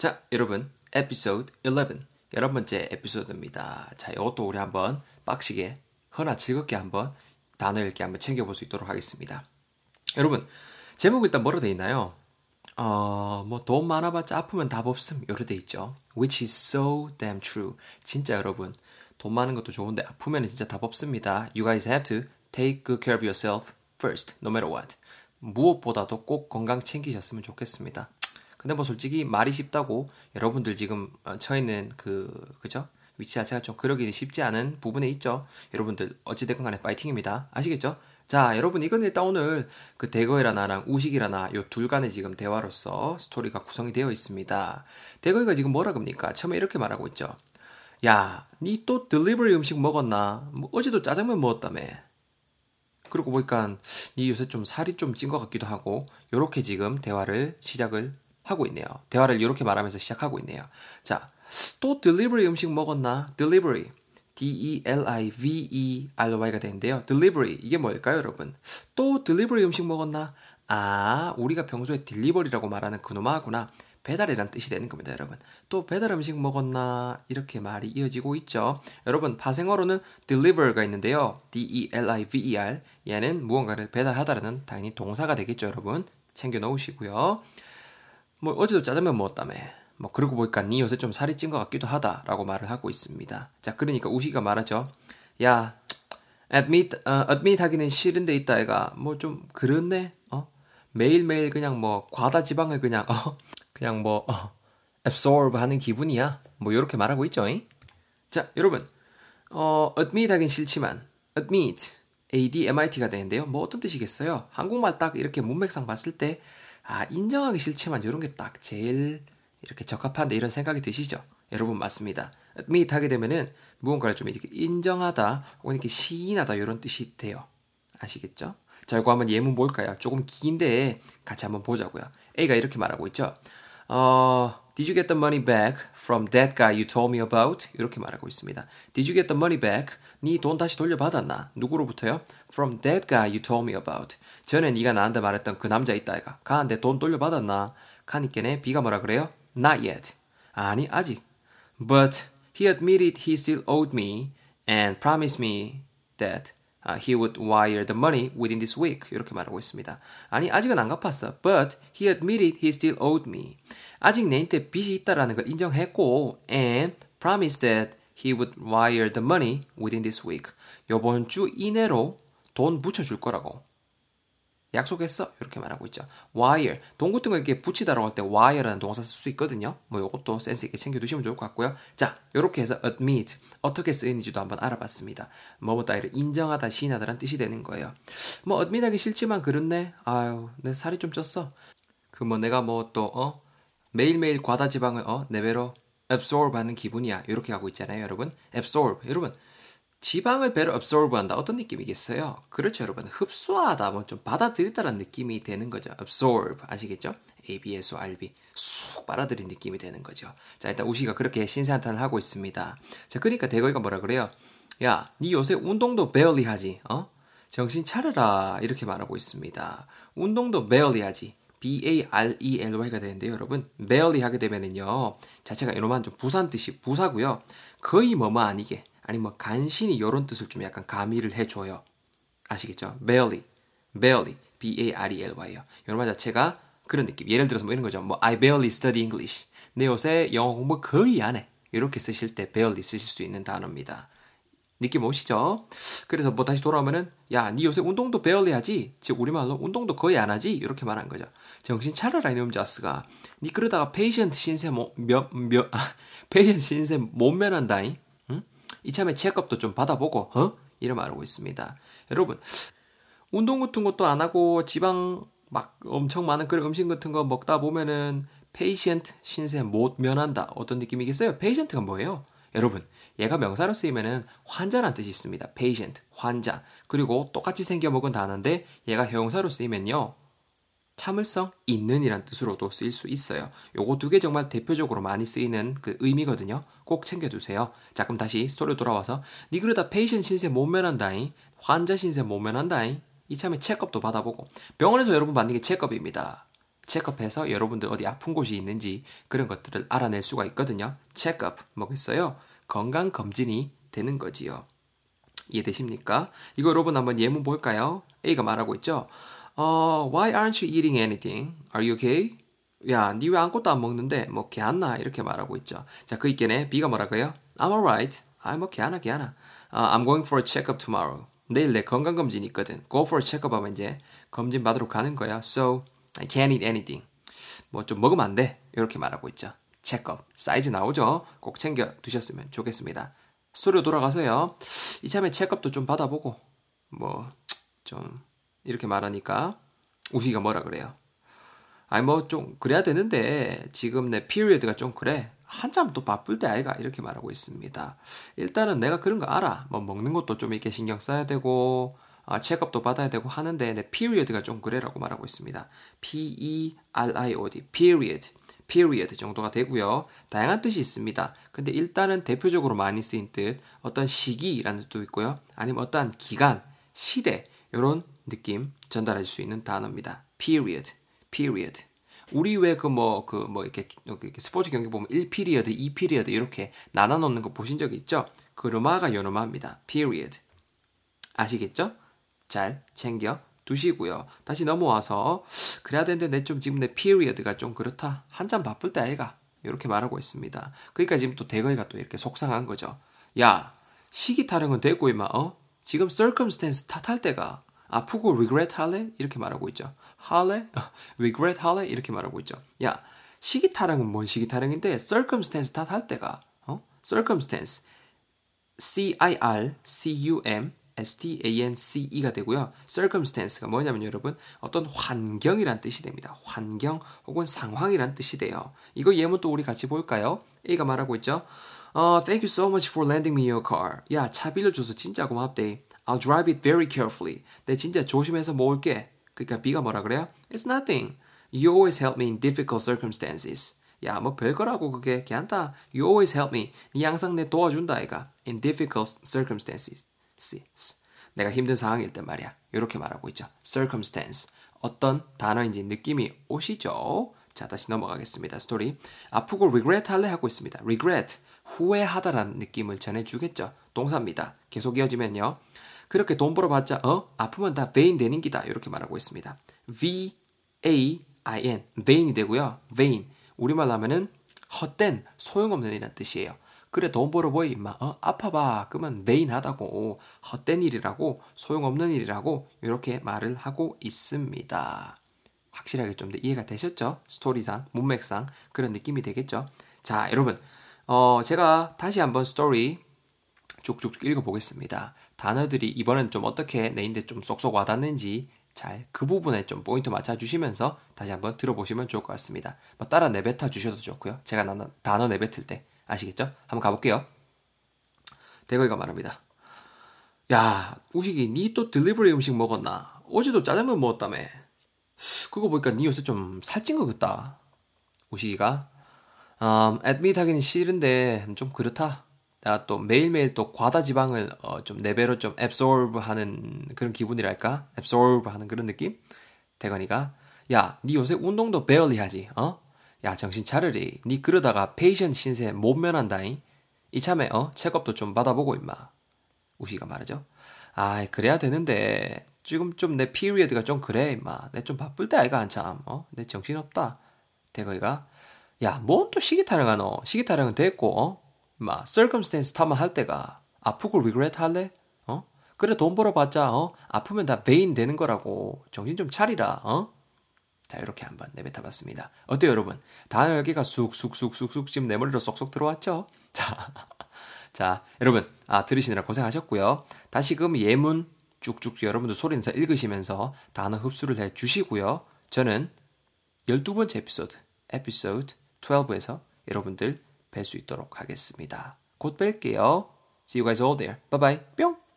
자, 여러분, 에피소드 11. 열한 번째 에피소드입니다. 자, 이것도 우리 한번 빡시게, 허나 즐겁게 한번 단어 읽기 한번 챙겨볼 수 있도록 하겠습니다. 여러분, 제목 일단 뭐로 돼 있나요? 어, 뭐, 돈 많아봤자 아프면 답 없음. 요로 돼 있죠. Which is so damn true. 진짜 여러분, 돈 많은 것도 좋은데 아프면 진짜 답 없습니다. You guys have to take good care of yourself first, no matter what. 무엇보다도 꼭 건강 챙기셨으면 좋겠습니다. 근데 뭐 솔직히 말이 쉽다고 여러분들 지금 처해 있는 그 그죠? 위치 자체가 좀 그러기 쉽지 않은 부분에 있죠. 여러분들 어찌됐건 간에 파이팅입니다. 아시겠죠? 자, 여러분 이건 일단 오늘 그 대거이라 나랑 우식이라 나 요 둘 간의 지금 대화로서 스토리가 구성이 되어 있습니다. 대거이가 지금 뭐라 그럽니까? 처음에 이렇게 말하고 있죠. 야, 니 또 딜리버리 음식 먹었나? 뭐 어제도 짜장면 먹었다며. 그러고 보니까 니 요새 좀 살이 좀 찐 것 같기도 하고 요렇게 지금 대화를 시작을 하고 있네요. 대화를 이렇게 말하면서 시작하고 있네요. 자, 또 delivery 음식 먹었나? delivery. D-E-L-I-V-E-R-Y가 되는데요. delivery. 이게 뭘까요, 여러분? 또 delivery 음식 먹었나? 아, 우리가 평소에 딜리버리라고 말하는 그놈아구나. 배달이란 뜻이 되는 겁니다, 여러분. 또 배달 음식 먹었나? 이렇게 말이 이어지고 있죠. 여러분, 파생어로는 deliver가 있는데요. D-E-L-I-V-E-R. 얘는 무언가를 배달하다라는 당연히 동사가 되겠죠, 여러분. 챙겨 놓으시고요. 뭐 어제도 짜장면 먹었다며. 뭐 그러고 보니까 니 요새 좀 살이 찐 것 같기도 하다라고 말을 하고 있습니다. 자, 그러니까 우시가 말하죠. 야, admit 어, admit 하기는 싫은데 있다 애가 뭐 좀 그렇네. 어? 매일매일 그냥 뭐 과다 지방을 그냥 어 그냥 뭐 어, absorb 하는 기분이야. 뭐 이렇게 말하고 있죠. 잉? 자, 여러분. 어, admit 하긴 싫지만 admit ADMIT가 되는데요. 뭐 어떤 뜻이겠어요? 한국말 딱 이렇게 문맥상 봤을 때 아, 인정하기 싫지만 이런 게 딱 제일 이렇게 적합한데 이런 생각이 드시죠? 여러분 맞습니다. admit 하게 되면은 무언가를 좀 이렇게 인정하다 혹은 이렇게 시인하다 이런 뜻이 돼요. 아시겠죠? 자, 이거 한번 예문 볼까요? 조금 긴데 같이 한번 보자고요. A가 이렇게 말하고 있죠. 어, Did you get the money back from that guy you told me about? 이렇게 말하고 있습니다. Did you get the money back? 네 돈 다시 돌려받았나? 누구로부터요? From that guy you told me about. 전에 네가 나한테 말했던 그 남자 있다 아이가. 가한테 돈 돌려받았나? 가니께네 B가 뭐라 그래요? Not yet. 아니 아직. But he admitted he still owed me and promised me that uh, he would wire the money within this week. 이렇게 말하고 있습니다. 아니 아직은 안 갚았어. But he admitted he still owed me. 아직 내한테 빚이 있다라는 걸 인정했고 and promised that he would wire the money within this week. 요번 주 이내로 돈 붙여줄 거라고. 약속했어? 이렇게 말하고 있죠. wire. 돈 같은 거 이렇게 붙이다라고 할 때 wire라는 동사 쓸 수 있거든요. 뭐 요것도 센스 있게 챙겨 두시면 좋을 것 같고요. 자, 요렇게 해서 admit. 어떻게 쓰이는지도 한번 알아봤습니다. 뭐뭐 따위를 인정하다, 시인하다라는 뜻이 되는 거예요. 뭐 admit 하기 싫지만 그렇네. 아유, 내 살이 좀 쪘어. 그 뭐 내가 뭐 또, 어? 매일매일 과다 지방을, 어? 내 배로 absorb 하는 기분이야. 이렇게 하고 있잖아요, 여러분. absorb. 여러분, 지방을 배로 absorb 한다. 어떤 느낌이겠어요? 그렇죠, 여러분. 흡수하다, 뭐 좀 받아들이다라는 느낌이 되는 거죠. absorb. 아시겠죠? ABS, RB. 쑥 빨아들인 느낌이 되는 거죠. 자, 일단 우시가 그렇게 신세한탄을 하고 있습니다. 자, 그러니까 대거이가 뭐라 그래요? 야, 니 요새 운동도 barely 하지, 어? 정신 차려라. 이렇게 말하고 있습니다. 운동도 barely 하지. B-A-R-E-L-Y가 되는데요, 여러분. barely 하게 되면은요, 자체가 이놈한 좀 부산 뜻이 부사고요. 거의 뭐뭐 아니게, 아니 뭐 간신히 이런 뜻을 좀 약간 가미를 해줘요. 아시겠죠? barely, barely, B-A-R-E-L-Y요. 이놈한 자체가 그런 느낌. 예를 들어서 뭐 이런 거죠. 뭐 I barely study English. 내 요새 영어 공부 거의 안 해. 이렇게 쓰실 때 barely 쓰실 수 있는 단어입니다. 느낌 오시죠? 그래서 뭐 다시 돌아오면은 야, 니 요새 운동도 barely 하지? 즉 우리말로 운동도 거의 안 하지? 이렇게 말한 거죠. 정신 차려라 이놈 자스가. 니 그러다가 patient 신세 뭐몇몇 아, patient 신세 못 면한다잉. 응? 이참에 checkup도 좀 받아보고 어? 이런 말하고 있습니다. 여러분 운동 같은 것도 안 하고 지방 막 엄청 많은 그런 음식 같은 거 먹다 보면은 patient 신세 못 면한다. 어떤 느낌이겠어요? patient가 뭐예요? 여러분 얘가 명사로 쓰이면은 환자란 뜻이 있습니다. patient, 환자. 그리고 똑같이 생겨 먹은 단어인데 얘가 형용사로 쓰이면요. 참을성 있는이란 뜻으로도 쓰일 수 있어요. 요거 두 개 정말 대표적으로 많이 쓰이는 그 의미거든요. 꼭 챙겨주세요. 자 그럼 다시 스토리 돌아와서 니 그러다 patient 신세 못 면한다잉. 환자 신세 못 면한다잉. 이참에 checkup도 받아보고 병원에서 여러분 받는 게 체크업입니다. 체크업해서 여러분들 어디 아픈 곳이 있는지 그런 것들을 알아낼 수가 있거든요. 체크업 뭐겠어요? 건강 검진이 되는 거지요. 이해되십니까? 이거 여러분 한번 예문 볼까요? A가 말하고 있죠. 어, why aren't you eating anything? Are you okay? 야, 니 왜 아무것도 안 먹는데 뭐 개안나 이렇게 말하고 있죠. 자, 그 있겠네. B가 뭐라고요? I'm alright. I'm 뭐 개안나 개안나. Uh, I'm going for a checkup tomorrow. 내일 내 건강 검진 있거든. Go for a checkup 하면 이제 검진 받으러 가는 거야. So I can't eat anything. 뭐 좀 먹으면 안 돼. 이렇게 말하고 있죠. checkup 사이즈 나오죠. 꼭 챙겨 두셨으면 좋겠습니다. 스토리로 돌아가서요. 이참에 checkup도 좀 받아보고 뭐 좀 이렇게 말하니까 우희가 뭐라 그래요. 아니 뭐 좀 그래야 되는데 지금 내 period가 좀 그래. 한참 또 바쁠 때 아이가 이렇게 말하고 있습니다. 일단은 내가 그런 거 알아. 뭐 먹는 것도 좀 이렇게 신경 써야 되고 아, checkup도 받아야 되고 하는데 내 period가 좀 그래라고 말하고 있습니다. P E R I O D period period 정도가 되고요. 다양한 뜻이 있습니다. 근데 일단은 대표적으로 많이 쓰인 뜻 어떤 시기라는 뜻도 있고요. 아니면 어떠한 기간, 시대 이런 느낌 전달할 수 있는 단어입니다. period period. 우리 왜그뭐 그 뭐 이렇게, 이렇게 스포츠 경기 보면 1피리어드, 2피리어드 이렇게 나눠 놓는 거 보신 적 있죠? 그 르마가 요노마입니다. period. 아시겠죠? 잘 챙겨 두시고요. 다시 넘어와서 그래야 되는데 내 좀 지금 내 period가 좀 그렇다. 한참 바쁠 때 아이가 이렇게 말하고 있습니다. 그러니까 지금 또 대거이가 또 이렇게 속상한 거죠. 야 시기 타령은 됐고 이마 어? 지금 circumstance 탓할 때가 아프고 regret 할래? 이렇게 말하고 있죠. 할래? regret 할래? 이렇게 말하고 있죠. 야 시기 타령은 뭔 시기 타령인데 circumstance 탓할 때가 어? circumstance C I R C U M S-T-A-N-C-E가 되고요. circumstance가 뭐냐면 여러분 어떤 환경이란 뜻이 됩니다. 환경 혹은 상황이란 뜻이 돼요. 이거 예문 또 우리 같이 볼까요? A가 말하고 있죠. 어, thank you so much for lending me your car. 야, 차 빌려줘서 진짜 고맙대. I'll drive it very carefully. 내 진짜 조심해서 모을게. 그러니까 B가 뭐라 그래요? It's nothing. You always help me in difficult circumstances. 야, 뭐 별거라고 그게 괜찮다. You always help me. 니 항상 내 도와준다, 아이가. In difficult circumstances. 내가 힘든 상황일 때 말이야. 이렇게 말하고 있죠. circumstance. 어떤 단어인지 느낌이 오시죠? 자, 다시 넘어가겠습니다. 스토리. 아프고 regret 할래 하고 있습니다. regret. 후회하다라는 느낌을 전해주겠죠. 동사입니다. 계속 이어지면요. 그렇게 돈 벌어봤자 어 아프면 다 vain 되는 기다 이렇게 말하고 있습니다. V A I N vain이 되고요. vain 우리말로 하면은 헛된 소용없는 이란 뜻이에요. 그래 돈 벌어보이 임마 어 아파봐 그러면 vain하다고 헛된 일이라고 소용없는 일이라고 이렇게 말을 하고 있습니다. 확실하게 좀 더 이해가 되셨죠? 스토리상 문맥상 그런 느낌이 되겠죠? 자 여러분 어 제가 다시 한번 스토리 쭉쭉 읽어보겠습니다. 단어들이 이번엔 좀 어떻게 내인데 좀 쏙쏙 와닿는지 잘 그 부분에 좀 포인트 맞춰주시면서 다시 한번 들어보시면 좋을 것 같습니다. 뭐 따라 내뱉어 주셔도 좋고요. 제가 단어 내뱉을 때 아시겠죠? 한번 가볼게요. 대거이가 말합니다. 야, 우식이 니 또 딜리버리 음식 먹었나? 어제도 짜장면 먹었다며. 그거 보니까 니 요새 좀 살찐 것 같다. 우식이가 음, 애드밋 하기는 싫은데 좀 그렇다. 내가 또 매일매일 또 과다 지방을 어, 좀 내 배로 좀 absorb 하는 그런 기분이랄까? absorb 하는 그런 느낌? 대건이가 야, 니 요새 운동도 barely 하지, 어? 야 정신 차르리. 니 그러다가 patient 신세 못 면한다잉. 이참에 어 checkup도 좀 받아보고 임마. 우희가 말하죠. 아이 그래야 되는데. 지금 좀 내 period가 좀 그래 임마. 내 좀 바쁠 때 아이가 한참 어 내 정신 없다. 대거이가 야 뭔 또 시기 타령하노? 시기 타령은 됐고 어 임마 circumstance 탓만 할 때가 아프고 regret 할래 어 그래 돈 벌어봤자 어 아프면 다 베인 되는 거라고 정신 좀 차리라 어 자, 이렇게 한번 내뱉어봤습니다. 어때요, 여러분? 단어 여기가 쑥쑥쑥쑥쑥 지금 내 머리로 쏙쏙 들어왔죠? 자, 자, 여러분, 아, 들으시느라 고생하셨고요. 다시금 예문 쭉쭉 여러분들 소리내서 읽으시면서 단어 흡수를 해 주시고요. 저는 12번째 에피소드, 에피소드 12에서 여러분들 뵐 수 있도록 하겠습니다. 곧 뵐게요. See you guys all there. Bye bye. 뿅!